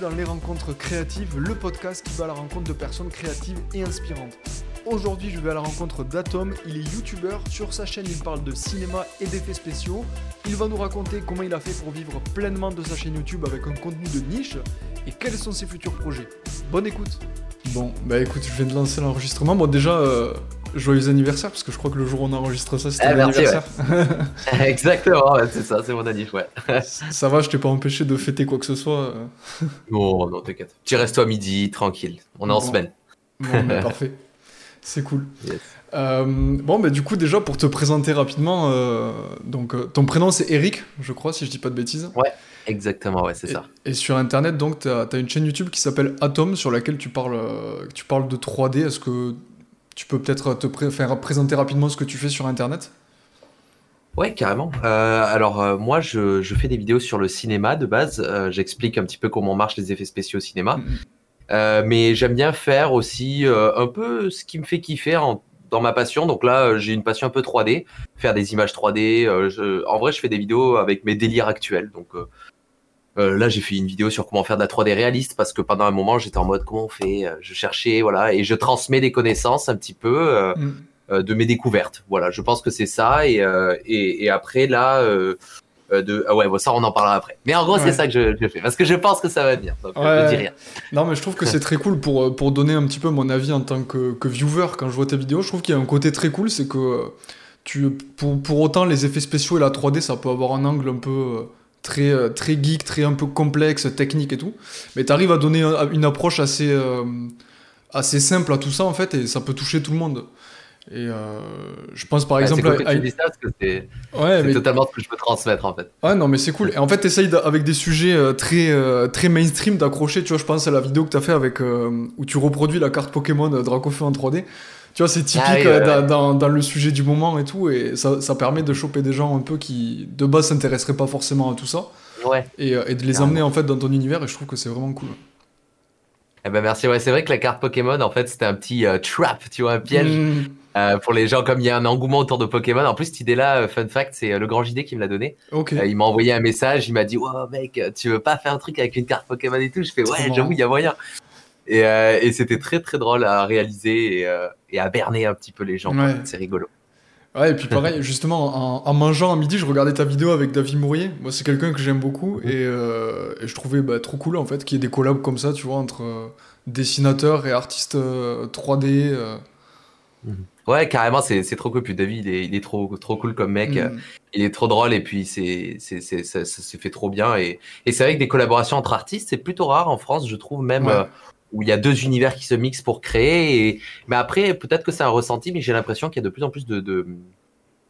dans Les Rencontres Créatives, le podcast qui va à la rencontre de personnes créatives et inspirantes. Aujourd'hui, je vais à la rencontre d'Atom. Il est youtubeur. Sur sa chaîne, il parle de cinéma et d'effets spéciaux. Il va nous raconter comment il a fait pour vivre pleinement de sa chaîne YouTube avec un contenu de niche et quels sont ses futurs projets. Bonne écoute. Bon, bah écoute, je viens de lancer l'enregistrement. Bon, déjà, euh, joyeux anniversaire, parce que je crois que le jour où on enregistre ça, c'était merci, l'anniversaire. Exactement, ouais, c'est ça, c'est mon anniv, ouais. ça va, je t'ai pas empêché de fêter quoi que ce soit. Bon, non, t'inquiète. Tu restes à midi, tranquille. On est en semaine. Bon, bah, parfait. C'est cool. Yes. Euh, bon, bah, du coup, déjà, pour te présenter rapidement, euh, donc, euh, ton prénom c'est Eric, je crois, si je dis pas de bêtises. Exactement, ouais, c'est ça. Et, sur internet, donc, tu as, une chaîne YouTube qui s'appelle Atom, sur laquelle tu parles, tu parles de 3D. Est-ce que tu peux peut-être te pré- faire présenter rapidement ce que tu fais sur internet? Ouais, carrément. Euh, alors, euh, moi, je, je fais des vidéos sur le cinéma de base. Euh, J'explique un petit peu comment marchent les effets spéciaux au cinéma. Mhm. Euh, mais j'aime bien faire aussi un peu ce qui me fait kiffer en- dans ma passion. Donc là, j'ai une passion un peu 3D, faire des images 3D. euh, je- en vrai, je fais des vidéos avec mes délires actuels. Donc euh, là, j'ai fait une vidéo sur comment faire de la 3D réaliste parce que pendant un moment, j'étais en mode comment on fait. Euh, Je cherchais, voilà, et je transmets des connaissances un petit peu. euh, Mm. euh, de mes découvertes. Voilà, je pense que c'est ça. Et, et, et après, là, de... ah ouais, bon, ça, on en parlera après. Mais en gros, Ouais. c'est ça que je, je fais. Parce que je pense que ça va venir. Donc, Ouais. je dis rien. Non, mais je trouve que c'est très cool pour, pour donner un petit peu mon avis en tant que, que viewer quand je vois tes vidéos. Je trouve qu'il y a un côté très cool, c'est que tu, pour, pour autant les effets spéciaux et la 3D, ça peut avoir un angle un peu très, euh, très geek, très un peu complexe, technique et tout. Mais tu arrives à donner un- une approche assez, euh, assez simple à tout ça en fait, et ça peut toucher tout le monde. Et euh, je pense par c'est exemple cool que à- tu dis ça parce que c'est Ouais, mais totalement ce que je peux transmettre en fait. Ouais, non, mais c'est cool. Et en fait, t'essayes avec des sujets très, très mainstream d'accrocher. Tu vois, je pense à la vidéo que t'as fait avec euh, où tu reproduis la carte Pokémon Dracofeu en 3D. Tu vois, c'est typique Ah oui, euh, ouais, dans, ouais. dans- dans le sujet du moment et tout. Et ça, ça permet de choper des gens un peu qui, de base, s'intéresseraient pas forcément à tout ça. Ouais. Et, euh, et de les emmener en fait dans ton univers. Et je trouve que c'est vraiment cool. Eh ben merci. Ouais, c'est vrai que la carte Pokémon, en fait, c'était un petit euh, trap, tu vois, un piège Mm. euh, pour les gens. Comme il y a un engouement autour de Pokémon. En plus, cette idée-là, euh, fun fact, c'est euh, le grand JD qui me l'a donné. Ok. Euh, il m'a envoyé un message, il m'a dit Wow, mec, tu veux pas faire un truc avec une carte Pokémon et tout Je fais Ouais, j'avoue, il y a moyen. Et, euh, et c'était très très drôle à réaliser et, euh, et à berner un petit peu les gens. Ouais. C'est rigolo. Ouais, et puis pareil, justement, en, en mangeant à midi, je regardais ta vidéo avec David Mourier. Moi, c'est quelqu'un que j'aime beaucoup. Et, euh, et je trouvais bah, trop cool, en fait, qu'il y ait des collabs comme ça, tu vois, entre euh, dessinateurs et artistes euh, 3D. euh. Ouais, carrément, c'est trop cool. Puis David, il est, il est trop, trop cool comme mec. Mm. Il est trop drôle et puis c'est c'est c'est ça, ça se fait trop bien. Et, et c'est vrai que des collaborations entre artistes, c'est plutôt rare en France, je trouve, même Ouais. Euh, où il y a deux univers qui se mixent pour créer. Et... Mais après, peut-être que c'est un ressenti, mais j'ai l'impression qu'il y a de plus en plus de, de,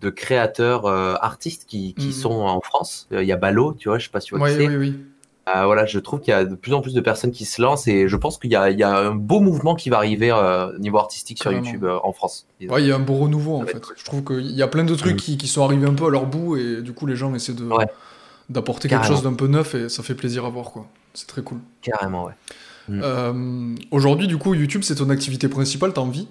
de créateurs euh, artistes qui, qui Mhm. sont en France. Euh, Il y a Ballot, tu vois, je sais pas si tu vois qui c'est. oui, oui. Euh, voilà, je trouve qu'il y a de plus en plus de personnes qui se lancent et je pense qu'il y a, il y a un beau mouvement qui va arriver euh, au niveau artistique sur. YouTube euh, en France. Ouais, il y a un beau renouveau, en fait. Je trouve qu'il y a plein de trucs Mm. qui, qui sont arrivés un peu à leur bout. Et du coup, les gens essaient Ouais. d'apporter quelque chose d'un peu neuf. Et ça fait plaisir à voir, quoi. C'est très cool. Carrément, ouais. Mm. Euh, Aujourd'hui, du coup, YouTube, c'est ton activité principale. T'en vis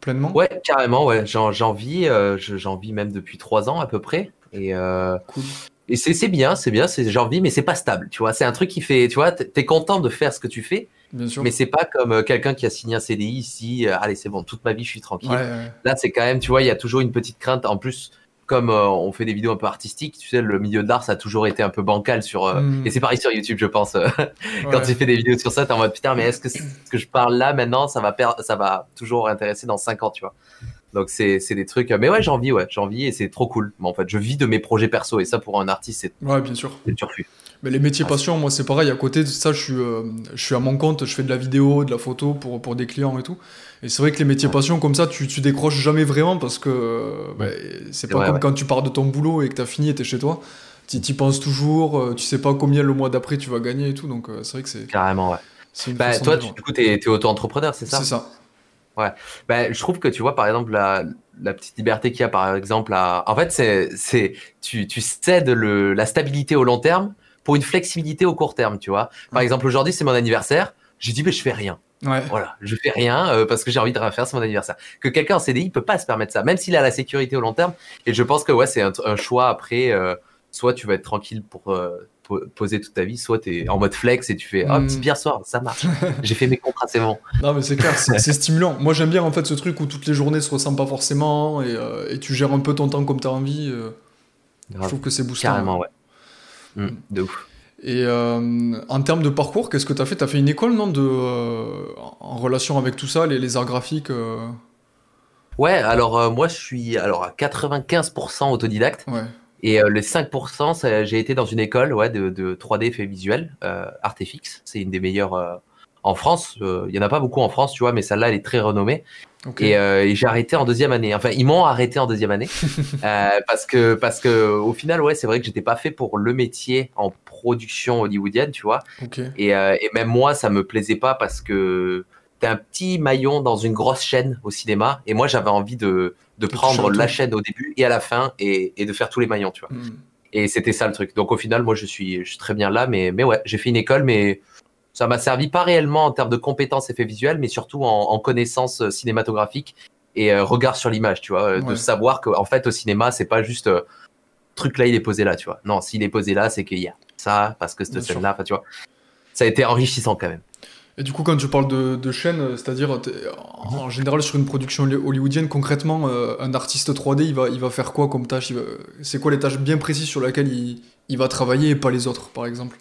pleinement? Ouais, carrément, ouais. J'en, vis, euh, je- j'en vis même depuis trois ans à peu près. Et, euh, Cool. et c'est, bien, c'est bien, c'est, j'en vis, mais c'est pas stable, tu vois. C'est un truc qui fait, tu vois, t'es content de faire ce que tu fais, Bien sûr. mais c'est pas comme euh, quelqu'un qui a signé un CDI ici, euh, allez, c'est bon, toute ma vie, je suis tranquille. Ouais, ouais. Là, c'est quand même, tu vois, il y a toujours une petite crainte. En plus, comme euh, on fait des vidéos un peu artistiques, tu sais, le milieu de l'art, ça a toujours été un peu bancal sur. euh, Mm. Et c'est pareil sur YouTube, je pense. euh, Quand Ouais. tu fais des vidéos sur ça, t'es en mode putain, mais est-ce que ce que je parle là maintenant, ça va, ça va toujours intéresser dans 5 ans, tu vois. Donc c'est des trucs. Mais ouais, j'ai envie, ouais, j'ai envie et c'est trop cool. Mais en fait, je vis de mes projets perso et ça pour un artiste, c'est Ouais, bien sûr. c'est turfu. Mais les métiers Ah, passion, moi c'est pareil, à côté de ça, je suis, euh, je suis à mon compte, je fais de la vidéo, de la photo pour, pour des clients et tout. Et c'est vrai que les métiers passion comme ça, tu, tu décroches jamais vraiment parce que bah, c'est pas vrai, comme ouais. quand tu pars de ton boulot et que t'as fini et t'es chez toi. Tu y penses toujours, euh, tu sais pas combien le mois d'après tu vas gagner et tout, donc euh, c'est vrai que c'est Carrément, ouais. une Bah, toi, tu, du coup, t'es es auto-entrepreneur, c'est ça C'est ça. Bah, je trouve que tu vois, par exemple, la, la petite liberté qu'il y a, par exemple, à... en fait, c'est, c'est, tu, tu cèdes le, la stabilité au long terme pour une flexibilité au court terme, tu vois. Par Ouais. exemple, aujourd'hui, c'est mon anniversaire. J'ai dit, mais je fais rien. Ouais. Voilà, je fais rien euh, parce que j'ai envie de rien faire, c'est mon anniversaire. Que quelqu'un en CDI peut pas se permettre ça, même s'il a la sécurité au long terme. Et je pense que ouais, c'est un, un choix après euh, soit tu vas être tranquille pour euh, poser toute ta vie, soit tu es en mode flex et tu fais Ah, petit bien soir, ça marche. J'ai fait mes contrats, c'est bon. Non, mais c'est clair, c'est stimulant. Moi, j'aime bien en fait ce truc où toutes les journées se ressemblent pas forcément et, et tu gères un peu ton temps comme tu as envie. je trouve que c'est boostant. Carrément, ouais. Mmh, de ouf. Et euh, en termes de parcours, qu'est-ce que tu as fait? Tu as fait une école, non de, euh, En relation avec tout ça, les, les arts graphiques euh? Ouais, alors moi je suis alors à 95% autodidacte. Ouais. Et les 5%, j'ai été dans une école ouais, de, de 3D fait visuel, Artefix. C'est une des meilleures en France. Il y en a pas beaucoup en France, tu vois, mais celle-là, elle est très renommée. Et, et j'ai arrêté en deuxième année. Enfin, ils m'ont arrêté en deuxième année parce que parce que au final, ouais, c'est vrai que j'étais pas fait pour le métier en production hollywoodienne, tu vois. Et, euh, et, même moi, ça me plaisait pas parce que t'es un petit maillon dans une grosse chaîne au cinéma. Et moi, j'avais envie de, de prendre la chaîne au début et à la fin et, et de faire tous les maillons, tu vois. Hmm. Et c'était ça le truc. Donc au final, moi, je suis, je suis très bien là. Mais, mais ouais, j'ai fait une école, mais ça m'a servi pas réellement en termes de compétences effets visuels, mais surtout en, en connaissances cinématographiques et euh, regard sur l'image, tu vois. De savoir qu'en en fait, au cinéma, c'est pas juste. Euh, truc là, il est posé là, tu vois. Non, s'il est posé là, c'est qu'il y a ça, parce que cette scène-là, tu vois, ça a été enrichissant quand même. Et du coup, quand tu parles de, de chaîne, euh, c'est-à-dire en général sur une production hollywoodienne, concrètement, euh, un artiste 3D, il va, il va faire quoi comme tâche? C'est quoi les tâches bien précises sur lesquelles il, il, va travailler et pas les autres, par exemple?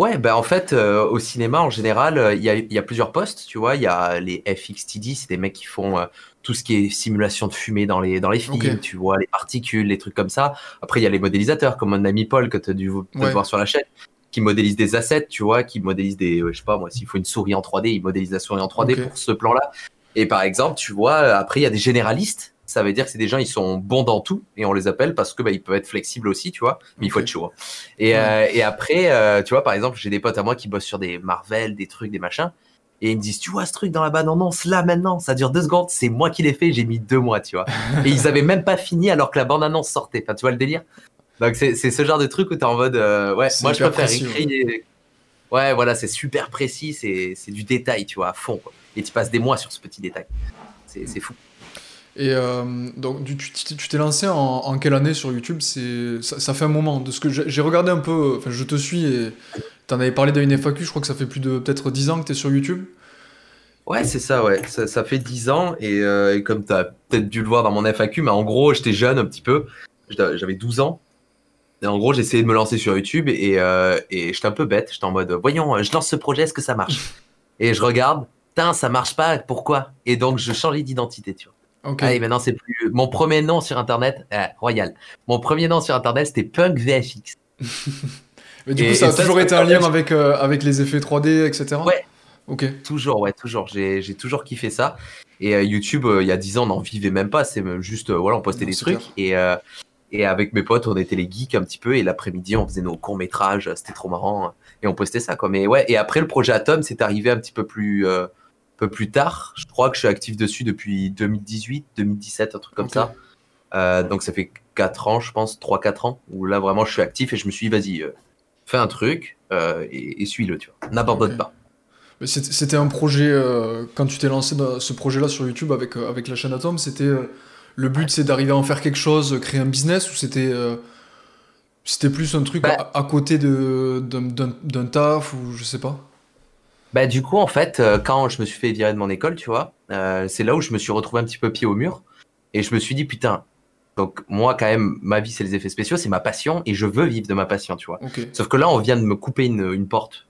Ouais, ben en fait, euh, au cinéma, en général, il y a, y, a, plusieurs postes, tu vois. Il y a les FXTD, c'est des mecs qui font tout ce qui est simulation de fumée dans les, dans les films, tu vois, les particules, les trucs comme ça. Après, il y a les modélisateurs, comme mon ami Paul, que tu as dû voir sur la chaîne, qui modélise des assets, tu vois, qui modélise des, je sais pas, moi, s'il faut une souris en 3D, il modélise la souris en 3D pour ce plan-là. Et par exemple, tu vois, après, il y a des généralistes. Ça veut dire que c'est des gens, ils sont bons dans tout et on les appelle parce que bah, ils peuvent être flexibles aussi, tu vois. Mais il faut être chaud. Hein. Et, euh, et après, euh, tu vois, par exemple, j'ai des potes à moi qui bossent sur des Marvel, des trucs, des machins. Et ils me disent, tu vois ce truc dans la bande-annonce là maintenant, ça dure deux secondes, c'est moi qui l'ai fait, j'ai mis deux mois, tu vois. et ils avaient même pas fini alors que la bande-annonce sortait. Enfin, tu vois le délire Donc c'est ce genre de truc où tu es en mode, euh, ouais, moi je préfère écrire. Ouais, voilà, c'est super précis, c'est du détail, tu vois, à fond. Quoi. Et tu passes des mois sur ce petit détail. C'est fou. Et euh, donc, tu t'es lancé en, quelle année sur YouTube? Ça, fait un moment. De ce que j'ai regardé un peu, enfin, je te suis et tu en avais parlé dans une FAQ, je crois que ça fait plus de peut-être 10 ans que tu es sur YouTube. Ouais, c'est ça, ouais. Ça, fait 10 ans et, euh, comme tu as peut-être dû le voir dans mon FAQ, mais en gros, j'étais jeune un petit peu. J'avais 12 ans. Et en gros, essayé de me lancer sur YouTube et, euh, et j'étais un peu bête. J'étais en mode, voyons, je lance ce projet, est-ce que ça marche? Et je regarde, putain, ça marche pas, pourquoi? Et donc, je changeais d'identité, tu vois. Okay. Allez, maintenant, c'est plus. Mon premier nom sur Internet, euh, Royal. Mon premier nom sur Internet, c'était Punk VFX. Mais du coup, ça a toujours été un lien avec, euh, avec les effets 3D, etc. Ouais. Ok. Toujours, ouais, toujours. J'ai toujours kiffé ça. Et euh, YouTube, il y a 10 ans, on n'en vivait même pas. C'est juste, voilà, on postait des trucs. Et, et avec mes potes, on était les geeks un petit peu. Et l'après-midi, on faisait nos courts-métrages. C'était trop marrant. Et on postait ça, quoi. Mais ouais, et après, le projet Atom, c'est arrivé un petit peu plus peu plus tard. Je crois que je suis actif dessus depuis 2018, 2017, un truc comme ça. Euh, donc ça fait 4 ans, je pense, 3-4 ans, où là vraiment je suis actif et je me suis dit, vas-y, euh, fais un truc euh, et, suis-le, tu vois. N'abandonne pas. C'était un projet, quand tu t'es lancé dans ce projet-là sur YouTube avec, avec la chaîne Atom, c'était le but c'est d'arriver à en faire quelque chose, créer un business ou c'était c'était plus un truc bah à, côté d'un taf ou je sais pas? Bah, du coup, en fait, euh, quand je me suis fait virer de mon école, tu vois, euh, c'est là où je me suis retrouvé un petit peu pied au mur. Et je me suis dit, putain, donc moi, quand même, ma vie, c'est les effets spéciaux, c'est ma passion et je veux vivre de ma passion, tu vois. Sauf que là, on vient de me couper une, une porte.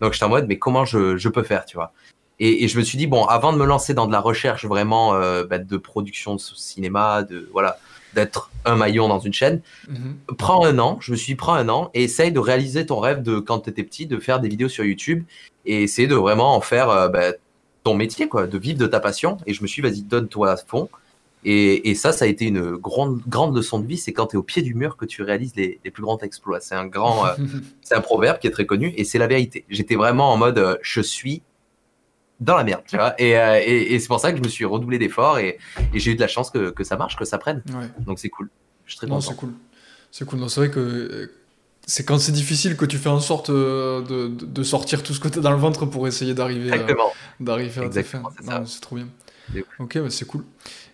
Donc, j'étais en mode, mais comment je, je peux faire, tu vois. Et, et, je me suis dit, bon, avant de me lancer dans de la recherche vraiment euh, bah, de production de cinéma, de voilà, d'être un maillon dans une chaîne, mhm. prends un an, je me suis dit, prends un an et essaye de réaliser ton rêve de quand tu étais petit, de faire des vidéos sur YouTube et essayer de vraiment en faire euh, bah, ton métier, quoi, de vivre de ta passion. Et je me suis dit, vas-y, donne-toi à fond. Et, et, ça, ça a été une grande, grande leçon de vie. C'est quand tu es au pied du mur que tu réalises les, les plus grands exploits. C'est un grand, euh, c'est un proverbe qui est très connu et c'est la vérité. J'étais vraiment en mode, euh, je suis dans la merde, tu vois. Et, et, et c'est pour ça que je me suis redoublé d'efforts et, j'ai eu de la chance que, que, ça marche, que ça prenne. Donc c'est cool. Je suis très content. C'est cool. C'est cool. C'est vrai que c'est quand c'est difficile que tu fais en sorte euh, de, de, sortir tout ce que tu as dans le ventre pour essayer d'arriver à, d'arriver à C'est trop bien. Ok, bah, c'est cool.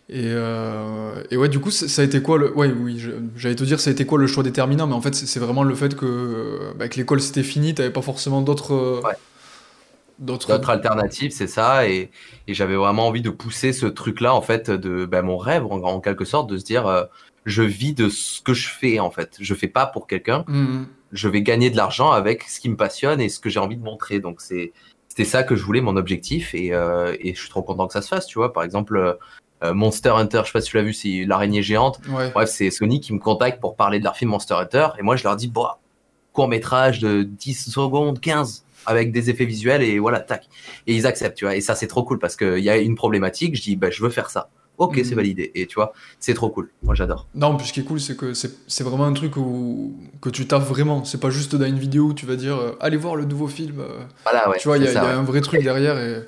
Et, euh, et ouais, du coup, ça a été quoi le. Ouais, oui, j'allais te dire, ça a été quoi le choix déterminant, mais en fait, c'est vraiment le fait que, bah, que l'école c'était fini, t'avais pas forcément d'autres. euh, Ouais. D'autres. Alternatives, c'est ça. Et, et j'avais vraiment envie de pousser ce truc-là, en fait, de ben, mon rêve, en, en quelque sorte, de se dire, euh, je vis de ce que je fais, en fait. Je fais pas pour quelqu'un. Mhm. Je vais gagner de l'argent avec ce qui me passionne et ce que j'ai envie de montrer. Donc, c'est, c'était ça que je voulais, mon objectif. Et, euh, et je suis trop content que ça se fasse, tu vois. Par exemple, euh, euh, Monster Hunter, je sais pas si tu l'as vu, c'est l'araignée géante. Ouais. Bref, c'est Sony qui me contacte pour parler de leur film Monster Hunter. Et moi, je leur dis, bah, court métrage de 10 secondes, 15, avec des effets visuels, et voilà, tac. Et ils acceptent, tu vois. Et ça, c'est trop cool parce qu'il y a une problématique. Je dis, bah, je veux faire ça. Ok, Mhm. c'est validé. Et tu vois, c'est trop cool. Moi, j'adore. Non, puis ce qui est cool, c'est que c'est vraiment un truc où, que tu taffes vraiment. C'est pas juste dans une vidéo où tu vas dire euh, allez voir le nouveau film. euh. Voilà, ouais. tu vois, il y, a c'est ça, il y a ouais. un vrai truc derrière et,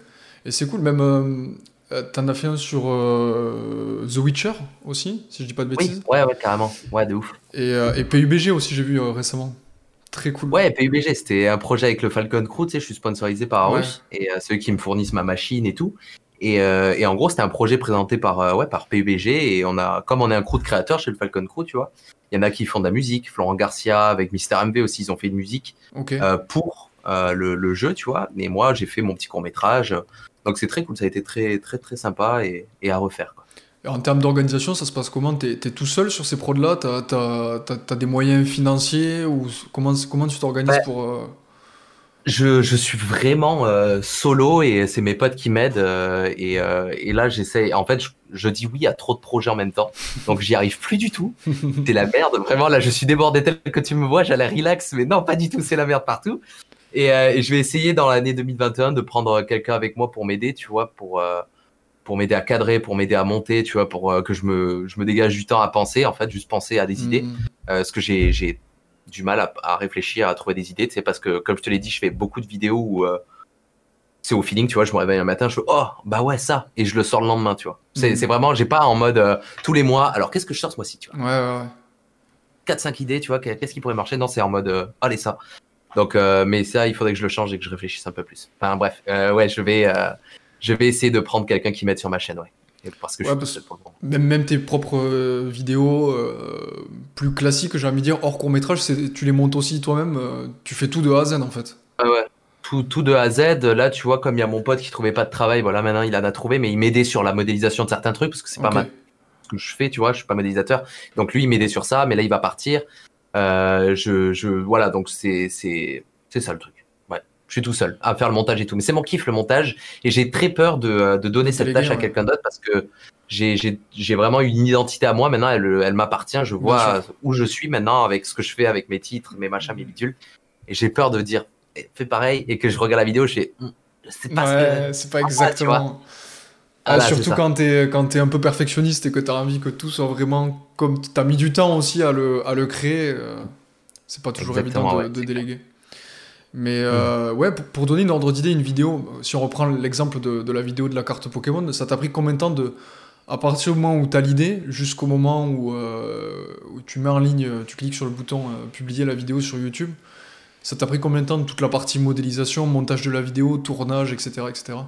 et c'est cool. Même euh, t'en as fait un sur euh, The Witcher aussi, si je dis pas de Oui, bêtises. ouais, ouais, carrément. Ouais, de ouf. Et, euh, et PUBG aussi, j'ai vu euh, récemment. Très cool. Ouais, PUBG, c'était un projet avec le Falcon Crew, tu sais, je suis sponsorisé par Ouais. Aorus, et euh, ceux qui me fournissent ma machine et tout. Et, euh, et en gros, c'était un projet présenté par, euh, ouais, par PUBG, et on a, comme on est un crew de créateurs chez le Falcon Crew, tu vois, il y en a qui font de la musique, Florent Garcia avec Mister MV aussi, ils ont fait de musique euh, pour le, le jeu, tu vois, mais moi, j'ai fait mon petit court-métrage, donc c'est très cool, ça a été très, très, très sympa et, et à refaire. quoi. En termes d'organisation, ça se passe comment T'es es tout seul sur ces prods-là t'as des moyens financiers ou comment, comment tu t'organises Ouais. pour. euh, Je, je suis vraiment euh, solo et c'est mes potes qui m'aident. euh, et, euh, et là, j'essaie. En fait, je, je dis oui à trop de projets en même temps. Donc, j'y arrive plus du tout. C'est la merde. Vraiment, là, je suis débordé tel que tu me vois. J'allais relax, mais non, pas du tout. C'est la merde partout. Et, et je vais essayer dans l'année 2021 de prendre quelqu'un avec moi pour m'aider, tu vois, pour, pour m'aider à cadrer, pour m'aider à monter, tu vois, pour euh, que je me, je me dégage du temps à penser, en fait, juste penser à des idées hmm. euh, parce que j'ai j'ai du mal à, à réfléchir, à trouver des idées, tu sais, parce que comme je te l'ai dit, je fais beaucoup de vidéos où euh, c'est au feeling, tu vois, je me réveille un matin, je fais oh bah ouais ça, et je le sors le lendemain, tu vois. C'est Mhm. c'est vraiment, j'ai pas en mode euh, tous les mois. Alors qu'est-ce que je sors ce mois-ci, tu vois? Ouais, ouais, ouais. 4-5 idées, tu vois, qu'est-ce qui pourrait marcher? Non, c'est en mode allez ça. Donc, mais ça, il faudrait que je le change et que je réfléchisse un peu plus. Enfin bref, ouais, je vais, je vais essayer de prendre quelqu'un qui m'aide sur ma chaîne, ouais. Et Parce que je suis parce- pour le. Même, même tes propres euh, vidéos euh, plus classiques, j'ai envie de dire, hors court-métrage, c'est- tu les montes aussi toi-même. euh, tu fais tout de A à Z en fait. Ouais, ouais. Tout, tout de A à Z. Là, tu vois, comme il y a mon pote qui trouvait pas de travail, voilà, maintenant il en a trouvé, mais il m'aidait sur la modélisation de certains trucs parce que c'est pas ma- ce que je fais, tu vois, je suis pas modélisateur. Donc lui, il m'aidait sur ça, mais là, il va partir. Euh, je, je, voilà, donc c'est, c'est, c'est ça le truc. Je suis tout seul à faire le montage et tout, mais c'est mon kiff le montage et j'ai très peur de, de donner cette tâche à ouais. quelqu'un d'autre parce que j'ai, vraiment une identité à moi. Maintenant, elle, elle m'appartient. Je vois où je suis maintenant avec ce que je fais, avec mes titres, mes machins, mes bidules. Et j'ai peur de dire, eh, fais pareil, et que je regarde la vidéo, je fais, Hum, je sais pas ce que. Ouais, c'est pas exactement. Ah, Ah, là, surtout quand t'es quand t'es un peu perfectionniste et que t'as envie que tout soit vraiment comme t'as mis du temps aussi à le, à le créer, euh, c'est pas toujours Exactement, évident de, ouais, de c'est déléguer. Mais euh, ouais, pour, pour donner une ordre d'idée, une vidéo, si on reprend l'exemple de, de la vidéo de la carte Pokémon, ça t'a pris combien de temps de, à partir du moment où t'as l'idée jusqu'au moment où, euh, où tu mets en ligne, tu cliques sur le bouton euh, publier la vidéo sur YouTube, ça t'a pris combien de temps de toute la partie modélisation, montage de la vidéo, tournage, etc. etc.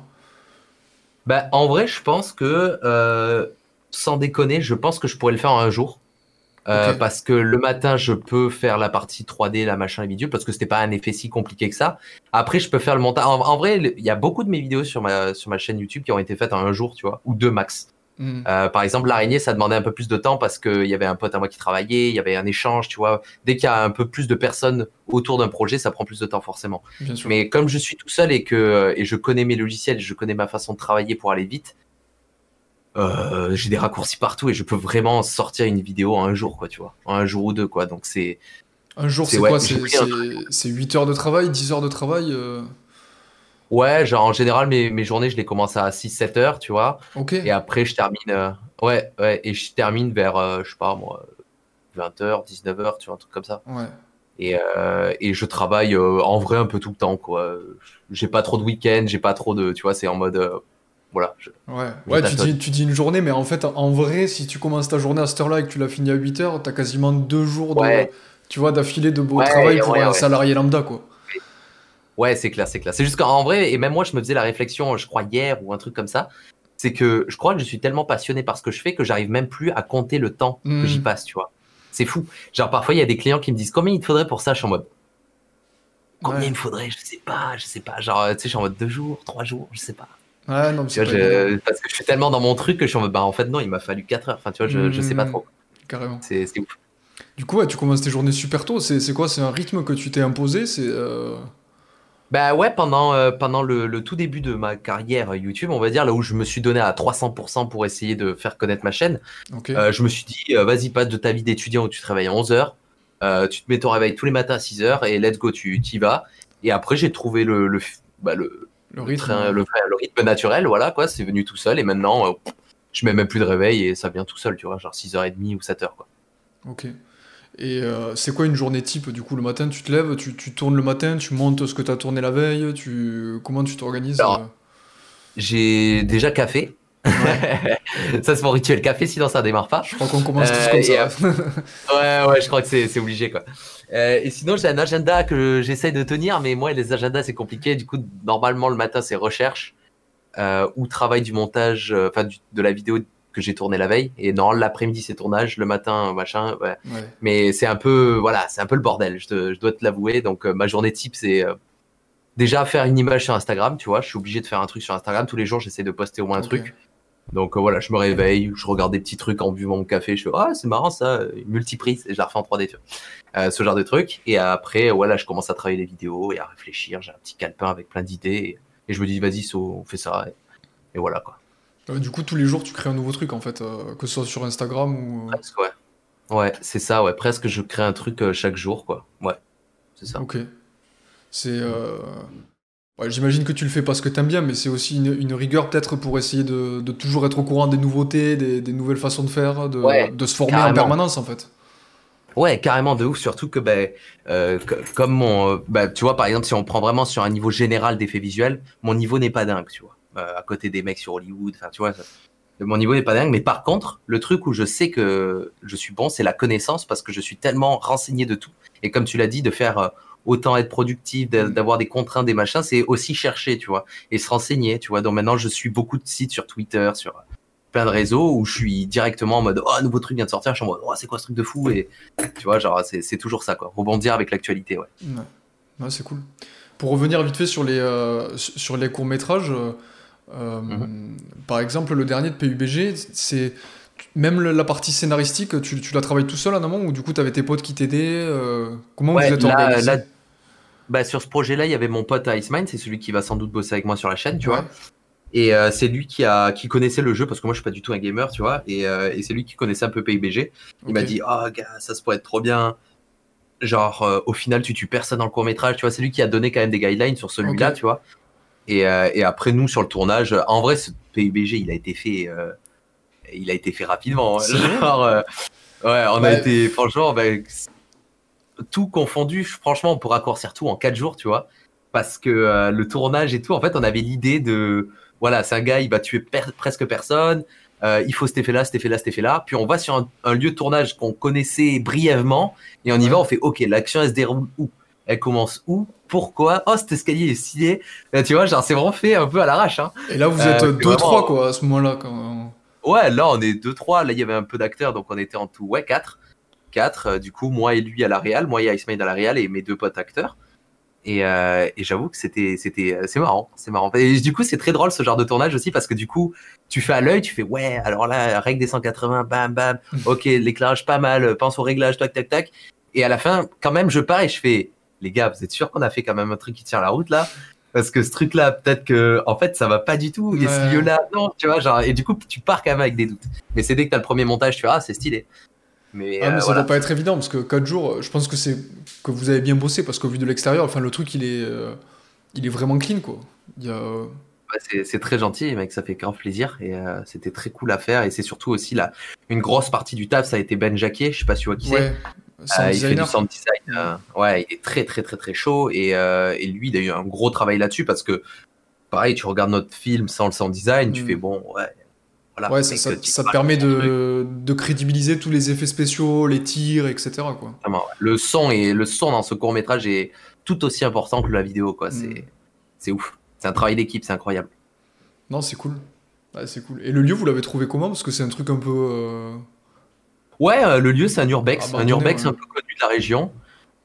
Bah, en vrai, je pense que, euh, sans déconner, je pense que je pourrais le faire en un jour. Euh. Parce que le matin, je peux faire la partie 3D, la machin et bidule, parce que c'était pas un effet si compliqué que ça. Après, je peux faire le montage. En, en vrai, il y a beaucoup de mes vidéos sur ma, sur ma chaîne YouTube qui ont été faites en un jour, tu vois, ou deux max. Hmm. Euh, par exemple, l'araignée, ça demandait un peu plus de temps parce qu'il y avait un pote à moi qui travaillait, il y avait un échange, tu vois. Dès qu'il y a un peu plus de personnes autour d'un projet, ça prend plus de temps forcément. Bien sûr. Mais comme je suis tout seul et que et je connais mes logiciels, je connais ma façon de travailler pour aller vite, euh, j'ai des raccourcis partout et je peux vraiment sortir une vidéo en un jour, quoi, tu vois, en un jour ou deux, quoi. Donc c'est Un jour, c'est- ouais, quoi C'est pris un c'est- c'est 8 heures de travail, 10 heures de travail euh, ouais, genre en général mes, mes journées, je les commence à 6-7 heures, tu vois, Ok. et après je termine, euh, ouais, ouais, et je termine vers, je sais pas moi, 20h, 19h, tu vois, un truc comme ça. Ouais. Et, euh, et je travaille euh, en vrai un peu tout le temps, quoi. J'ai pas trop de week-end, j'ai pas trop de, tu vois, c'est en mode, euh, voilà. je- Ouais, Je ouais tu, dis, tu dis une journée, mais en fait, en vrai, si tu commences ta journée à cette heure-là et que tu la finis à 8 heures, t'as quasiment deux jours de, tu vois, d'affilée de beau Ouais, travail pour ouais, un ouais. salarié lambda, quoi. Ouais, c'est clair, c'est clair. C'est juste qu'en vrai, et même moi, je me faisais la réflexion, je crois hier ou un truc comme ça. c'est que je crois que je suis tellement passionné par ce que je fais que j'arrive même plus à compter le temps que Hmm. j'y passe, tu vois. C'est fou. Genre, parfois, il y a des clients qui me disent combien il te faudrait pour ça? Je suis en mode combien Ouais. il me faudrait? Je sais pas, je sais pas. Genre, tu sais, je suis en mode deux jours, trois jours, je sais pas. Ouais, non, mais vois, je- parce que je suis tellement dans mon truc que je suis en mode bah en fait, non, il m'a fallu quatre heures. Enfin, tu vois, je, je sais pas Hmm. trop. Carrément. C'est ouf. Du coup, ouais, tu commences tes journées super tôt. C'est c'est quoi? C'est un rythme que tu t'es imposé? C'est. euh, Bah ouais, pendant, euh, pendant le, le tout début de ma carrière euh, YouTube, on va dire, là où je me suis donné à 300% pour essayer de faire connaître ma chaîne, Ok. euh, je me suis dit, vas-y, passe de ta vie d'étudiant où tu te réveilles à 11h, tu te mets ton réveil tous les matins à 6h et let's go, tu y vas. Et après, j'ai trouvé le, le, bah, le, le le rythme. train- le, le rythme naturel, voilà, quoi, c'est venu tout seul. Et maintenant, euh, je mets même plus de réveil et ça vient tout seul, tu vois, genre 6h30 ou 7h, quoi. Ok. Et euh, c'est quoi une journée type du coup le matin tu te lèves, tu, tu tournes le matin, tu montes ce que tu as tourné la veille, tu comment tu t'organises euh J'ai déjà café. Ça, c'est mon rituel café, sinon ça démarre pas. Je crois qu'on commence tous Euh, comme ça. Ouais, ouais, je crois que c'est obligé, quoi. Euh, et sinon, j'ai un agenda que j'essaye de tenir, mais moi, les agendas, c'est compliqué. Du coup, normalement, le matin, c'est recherche euh, ou travail du montage, enfin, de la vidéo que j'ai tournée la veille. Et non, l'après-midi, c'est tournage, le matin, machin. Ouais. Ouais. Mais c'est un peu, voilà, c'est un peu le bordel, je, te- je dois te l'avouer. Donc, euh, ma journée type, c'est euh, déjà faire une image sur Instagram, tu vois. Je suis obligé de faire un truc sur Instagram. Tous les jours, j'essaie de poster au moins un truc. Donc euh, voilà, je me réveille, je regarde des petits trucs en buvant mon café, je fais ah c'est marrant ça, une multiprise et je la refais en 3D, tu vois. Euh, ce genre de trucs. Et après voilà, je commence à travailler les vidéos et à réfléchir. J'ai un petit calepin avec plein d'idées et, et je me dis vas-y, so, on fait ça et, et voilà quoi. Euh, du coup tous les jours tu crées un nouveau truc en fait, euh, que ce soit sur Instagram ou. Presque ouais. Ouais, c'est ça, ouais. Presque je crée un truc chaque jour quoi. Ouais, c'est ça. Ok. C'est. Ouais, J'imagine que tu le fais parce que t'aimes bien, mais c'est aussi une, une rigueur peut-être pour essayer de, de toujours être au courant des nouveautés, des, des nouvelles façons de faire, de, Ouais, de se former en carrément. permanence en fait. Ouais, carrément de ouf, surtout que ben, euh, co- comme mon, euh, ben, tu vois, par exemple, si on prend vraiment sur un niveau général d'effets visuels, mon niveau n'est pas dingue, tu vois, euh, à côté des mecs sur Hollywood, enfin, tu vois, ça- mon niveau n'est pas dingue, mais par contre, le truc où je sais que je suis bon, c'est la connaissance, parce que je suis tellement renseigné de tout, et comme tu l'as dit, de faire autant être productif, Mm. d'avoir des contraintes, des machins, c'est aussi chercher, tu vois, et se renseigner, tu vois, donc maintenant, je suis beaucoup de sites sur Twitter, sur plein de réseaux où je suis directement en mode oh nouveau truc vient de sortir je suis en mode oh c'est quoi ce truc de fou et tu vois genre c'est toujours ça quoi rebondir avec l'actualité ouais Ouais, Ouais, c'est cool. Pour revenir vite fait sur les, euh, sur les courts-métrages, euh, euh, Mhm. par exemple, le dernier de PUBG, c'est. Même la partie scénaristique, tu, tu la travailles tout seul en amont ou du coup tu avais tes potes qui t'aidaient euh, Comment Ouais, vous êtes là, organisé? là, bah, sur ce projet là il y avait mon pote Iceman c'est celui qui va sans doute bosser avec moi sur la chaîne tu Ouais. vois. Et euh, c'est lui qui a qui connaissait le jeu parce que moi je suis pas du tout un gamer tu vois. Et, euh, et c'est lui qui connaissait un peu PUBG il m'a dit oh gars ça se pourrait être trop bien. Genre euh, au final tu tues personne dans le court métrage tu vois. C'est lui qui a donné quand même des guidelines sur celui-là tu vois. Et, et après nous sur le tournage en vrai ce PUBG il a été fait il a été fait rapidement hein. Genre ouais on a été franchement ben, tout confondu franchement on pourra raccourcir tout en 4 jours tu vois parce que euh, le tournage et tout en fait on avait l'idée de voilà c'est un gars il va tuer per- presque personne euh, il faut cet effet-là, cet effet-là, cet effet-là. Puis on va sur un, un lieu de tournage qu'on connaissait brièvement et on y va, on fait OK, l'action elle se déroule où? Elle commence où? Pourquoi? Oh, cet escalier est stylé. Là, tu vois, genre c'est vraiment fait un peu à l'arrache. Hein. Et là vous Euh, êtes c'est 2-3 vraiment- quoi à ce moment-là. Quand... Ouais, là on est 2-3. Là il y avait un peu d'acteurs, donc on était en tout, ouais, 4. 4. du coup, moi et lui à la réal, moi et Iceman à la réal et mes deux potes acteurs. Et, euh, et j'avoue que c'était, c'était, c'est marrant, c'est marrant. Et du coup, c'est très drôle ce genre de tournage aussi parce que du coup, tu fais à l'œil, tu fais ouais, alors là, règle des 180, bam, bam, ok, l'éclairage pas mal, pense au réglage, tac, tac, tac. Et à la fin, quand même, je pars et je fais, les gars, vous êtes sûrs qu'on a fait quand même un truc qui tient la route là? Parce que ce truc-là, peut-être que, en fait, ça va pas du tout. Et ce lieu-là, non, tu vois, genre, et du coup, tu pars quand même avec des doutes. Mais c'est dès que t'as le premier montage, tu fais, ah, c'est stylé. Mais, Ah, mais euh, ça voilà. doit pas être évident parce que 4 jours, euh, je pense que c'est que vous avez bien bossé parce qu'au vu de l'extérieur, enfin le truc il est, euh, il est vraiment clean quoi. Il y a... Ouais, c'est- très gentil, mec, ça fait grave plaisir et euh, c'était très cool à faire. Et c'est surtout aussi là, une grosse partie du taf, ça a été Ben Jacquet, je sais pas si tu vois qui c'est. Ouais, il fait du sound design. ouais, il est très très très très chaud et, et lui, il a eu un gros travail là-dessus parce que pareil, tu regardes notre film sans le sound design, tu Mm. fais bon, ouais. Voilà, Ouais, ça, ça- te permet de, de crédibiliser tous les effets spéciaux, les tirs, etc. Quoi. vraiment. Le son et le son dans ce court métrage est tout aussi important que la vidéo, quoi. Mm. C'est c'est ouf. C'est un travail d'équipe, c'est incroyable. Non, c'est cool. C'est cool. Et le lieu, vous l'avez trouvé comment? Parce que c'est un truc un peu. euh, Ouais, euh, le lieu, c'est un urbex. Abandonné, un urbex ouais. un peu connu de la région.